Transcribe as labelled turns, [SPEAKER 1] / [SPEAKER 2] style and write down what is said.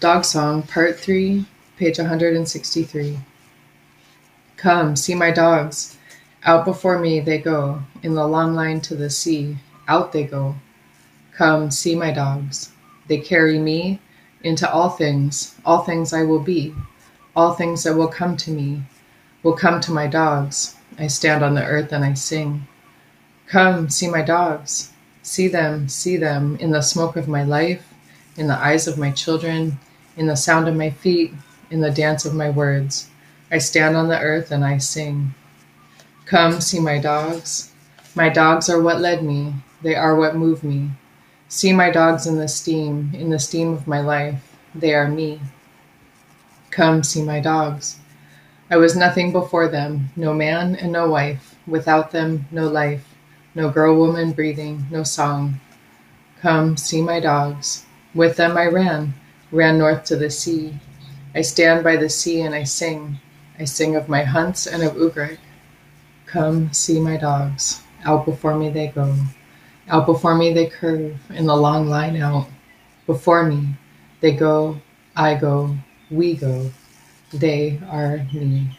[SPEAKER 1] Dogsong, Part 3, page 163. Come, see my dogs. Out before me they go, in the long line to the sea. Out they go. Come, see my dogs. They carry me into all things, all things I will be, all things that will come to me, will come to my dogs. I stand on the earth and I sing. Come, see my dogs. See them, see them in the smoke of my life, in the eyes of my children, in the sound of my feet, in the dance of my words. I stand on the earth and I sing. Come, see my dogs. My dogs are what led me, they are what move me. See my dogs in the steam, in the steam of my life. They are me. Come, see my dogs. I was nothing before them, no man and no wife. Without them, no life, no girl woman breathing, no song. Come, see my dogs. With them I ran, ran north to the sea. I stand by the sea and I sing. I sing of my hunts and of Oogruk. Come, see my dogs. Out before me they go. Out before me they curve in the long line out. Before me they go, I go, we go. They are me.